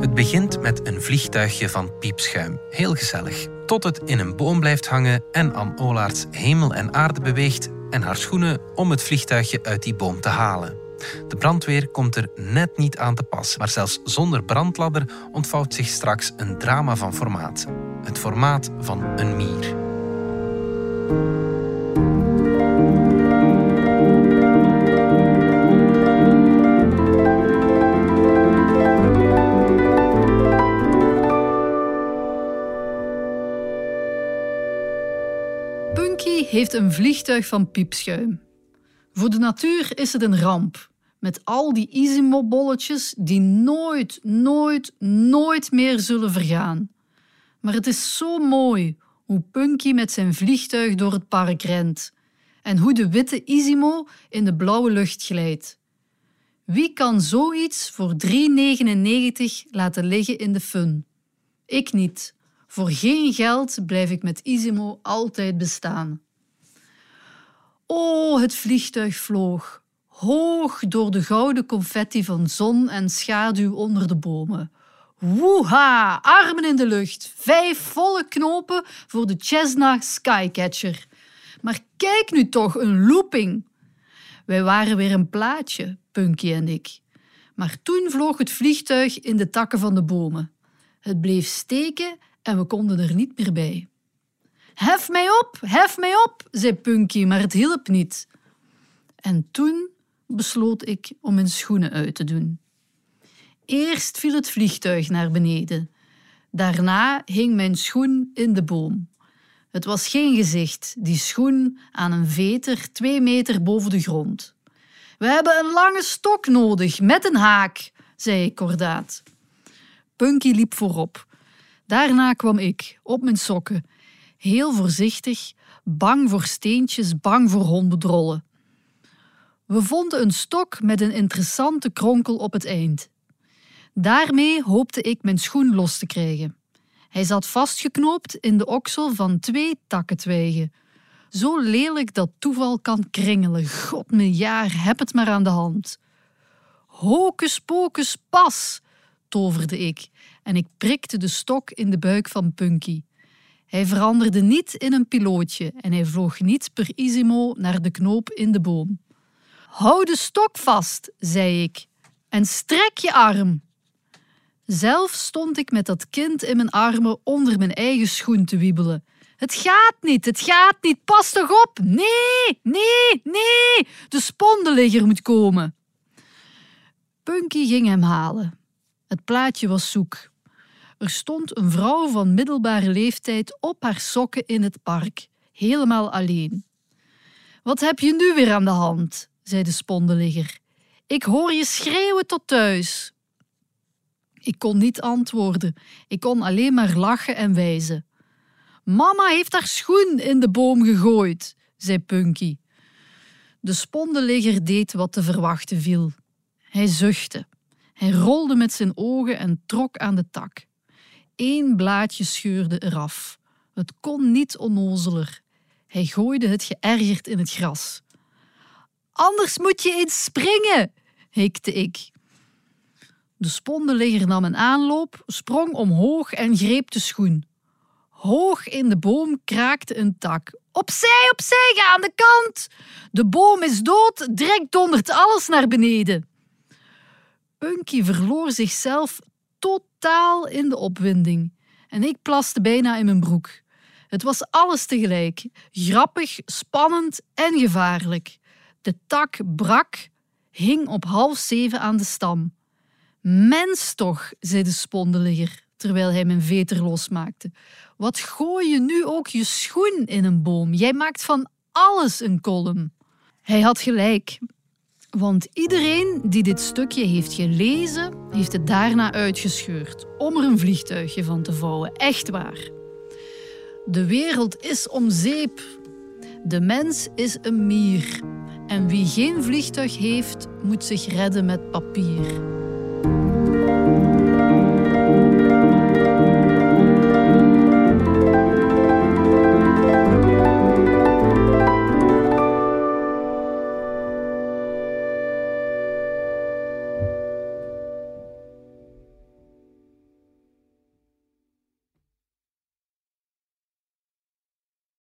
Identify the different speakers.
Speaker 1: Het begint met een vliegtuigje van piepschuim. Heel gezellig. Tot het in een boom blijft hangen en Anne Olaerts hemel en aarde beweegt en haar schoenen om het vliegtuigje uit die boom te halen. De brandweer komt er net niet aan te pas, maar zelfs zonder brandladder ontvouwt zich straks een drama van formaat. Het formaat van een mier.
Speaker 2: Heeft een vliegtuig van piepschuim. Voor de natuur is het een ramp. Met al die Isimo-bolletjes die nooit, nooit, nooit meer zullen vergaan. Maar het is zo mooi hoe Punky met zijn vliegtuig door het park rent. En hoe de witte Isimo in de blauwe lucht glijdt. Wie kan zoiets voor 3,99 laten liggen in de fun? Ik niet. Voor geen geld blijf ik met Isimo altijd bestaan. O, het vliegtuig vloog, hoog door de gouden confetti van zon en schaduw onder de bomen. Woeha, armen in de lucht, vijf volle knopen voor de Cessna Skycatcher. Maar kijk nu toch, een looping. Wij waren weer een plaatje, Punky en ik. Maar toen vloog het vliegtuig in de takken van de bomen. Het bleef steken en we konden er niet meer bij. Hef mij op, hef mij op, zei Punky, maar het hielp niet. En toen besloot ik om mijn schoenen uit te doen. Eerst viel het vliegtuig naar beneden. Daarna hing mijn schoen in de boom. Het was geen gezicht, die schoen aan een veter twee meter boven de grond. We hebben een lange stok nodig met een haak, zei ik kordaat. Punky liep voorop. Daarna kwam ik, op mijn sokken, heel voorzichtig, bang voor steentjes, bang voor hondendrollen. We vonden een stok met een interessante kronkel op het eind. Daarmee hoopte ik mijn schoen los te krijgen. Hij zat vastgeknoopt in de oksel van twee takkentwijgen. Zo lelijk dat toeval kan kringelen. God jaar, heb het maar aan de hand. Hocus pocus pas, toverde ik en ik prikte de stok in de buik van Punky. Hij veranderde niet in een pilootje en hij vloog niet per isimo naar de knoop in de boom. Hou de stok vast, zei ik, en strek je arm. Zelf stond ik met dat kind in mijn armen onder mijn eigen schoen te wiebelen. Het gaat niet, het gaat niet, pas toch op! Nee, nee, nee, de spondenligger moet komen. Punky ging hem halen. Het plaatje was zoek. Er stond een vrouw van middelbare leeftijd op haar sokken in het park, helemaal alleen. Wat heb je nu weer aan de hand? zei de spondenligger. Ik hoor je schreeuwen tot thuis. Ik kon niet antwoorden. Ik kon alleen maar lachen en wijzen. Mama heeft haar schoen in de boom gegooid, zei Punky. De spondenligger deed wat te verwachten viel. Hij zuchtte. Hij rolde met zijn ogen en trok aan de tak. Eén blaadje scheurde eraf. Het kon niet onnozeler. Hij gooide het geërgerd in het gras. Anders moet je eens springen, hikte ik. De spondenligger nam een aanloop, sprong omhoog en greep de schoen. Hoog in de boom kraakte een tak. Opzij, opzij, ga aan de kant! De boom is dood, direct dondert alles naar beneden. Punky verloor zichzelf totaal in de opwinding en ik plaste bijna in mijn broek. Het was alles tegelijk: grappig, spannend en gevaarlijk. De tak brak, hing op half zeven aan de stam. Mens toch, zei de spondenligger, terwijl hij mijn veter losmaakte. Wat gooi je nu ook je schoen in een boom? Jij maakt van alles een kolom. Hij had gelijk, want iedereen die dit stukje heeft gelezen, heeft het daarna uitgescheurd om er een vliegtuigje van te vouwen. Echt waar. De wereld is om zeep. De mens is een mier. En wie geen vliegtuig heeft, moet zich redden met papier.